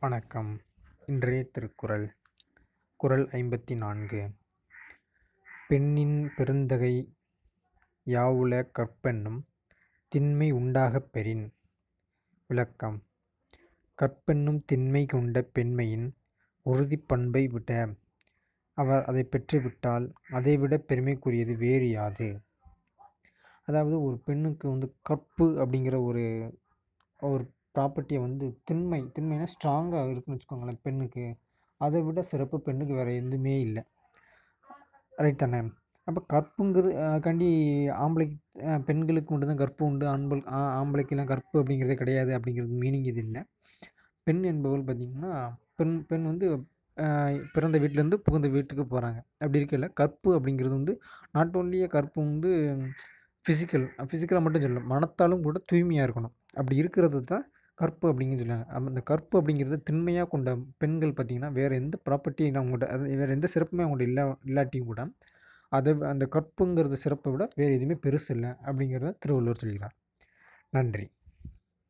வணக்கம். இன்றைய திருக்குறள் குறள் ஐம்பத்தி நான்கு பெண்ணின் பெருந்தகை யாவுல கற்பெண்ணும் திண்மை உண்டாகப் பெறின். விளக்கம். கற்பெண்ணும் திண்மை கொண்ட பெண்மையின் உறுதிப்பண்பை விட அவர் அதை பெற்றுவிட்டால் அதைவிட பெருமைக்குரியது வேறு யாது? அதாவது ஒரு பெண்ணுக்கு வந்து கற்பு அப்படிங்கிற ஒரு ஒரு ப்ராப்பர்ட்டியை வந்து திண்மை திண்மைனா ஸ்ட்ராங்காக இருக்குன்னு வச்சுக்கோங்களேன் பெண்ணுக்கு. அதை விட சிறப்பு பெண்ணுக்கு வேறு எதுவுமே இல்லை. ரைட் தானே? அப்போ கற்புங்கிறது கண்டி ஆம்பளைக்கு பெண்களுக்கு மட்டும்தான் கற்பு உண்டு. ஆண்பல் ஆம்பளைக்கெல்லாம் கற்பு அப்படிங்கிறதே கிடையாது அப்படிங்கிறது மீனிங் இது இல்லை. பெண் என்பவள் பார்த்திங்கன்னா பெண் பெண் வந்து பிறந்த வீட்டிலேருந்து புகுந்த வீட்டுக்கு போகிறாங்க அப்படி இருக்கல கற்பு அப்படிங்கிறது வந்து நாட் ஓன்லியே கற்பு வந்து ஃபிசிக்கல் ஃபிசிக்கலாக மட்டும் சொல்லலாம் மனத்தாலும் கூட தூய்மையாக இருக்கணும். அப்படி இருக்கிறது தான் கற்பு அப்படிங்கன்னு சொல்லுவாங்க. அந்த கற்பு அப்படிங்கிறது திண்மையாக கொண்ட பெண்கள் பார்த்திங்கன்னா வேறு எந்த ப்ராப்பர்ட்டியும் அவங்கள்ட்ட அது வேறு எந்த சிறப்புமே அவங்கள்ட்ட இல்லை இல்லாட்டியும் கூட அதை அந்த கற்புங்கிறது சிறப்பை விட வேறு எதுவுமே பெருசு இல்லை அப்படிங்கிறத திருவள்ளுவர் சொல்கிறார் நன்றி.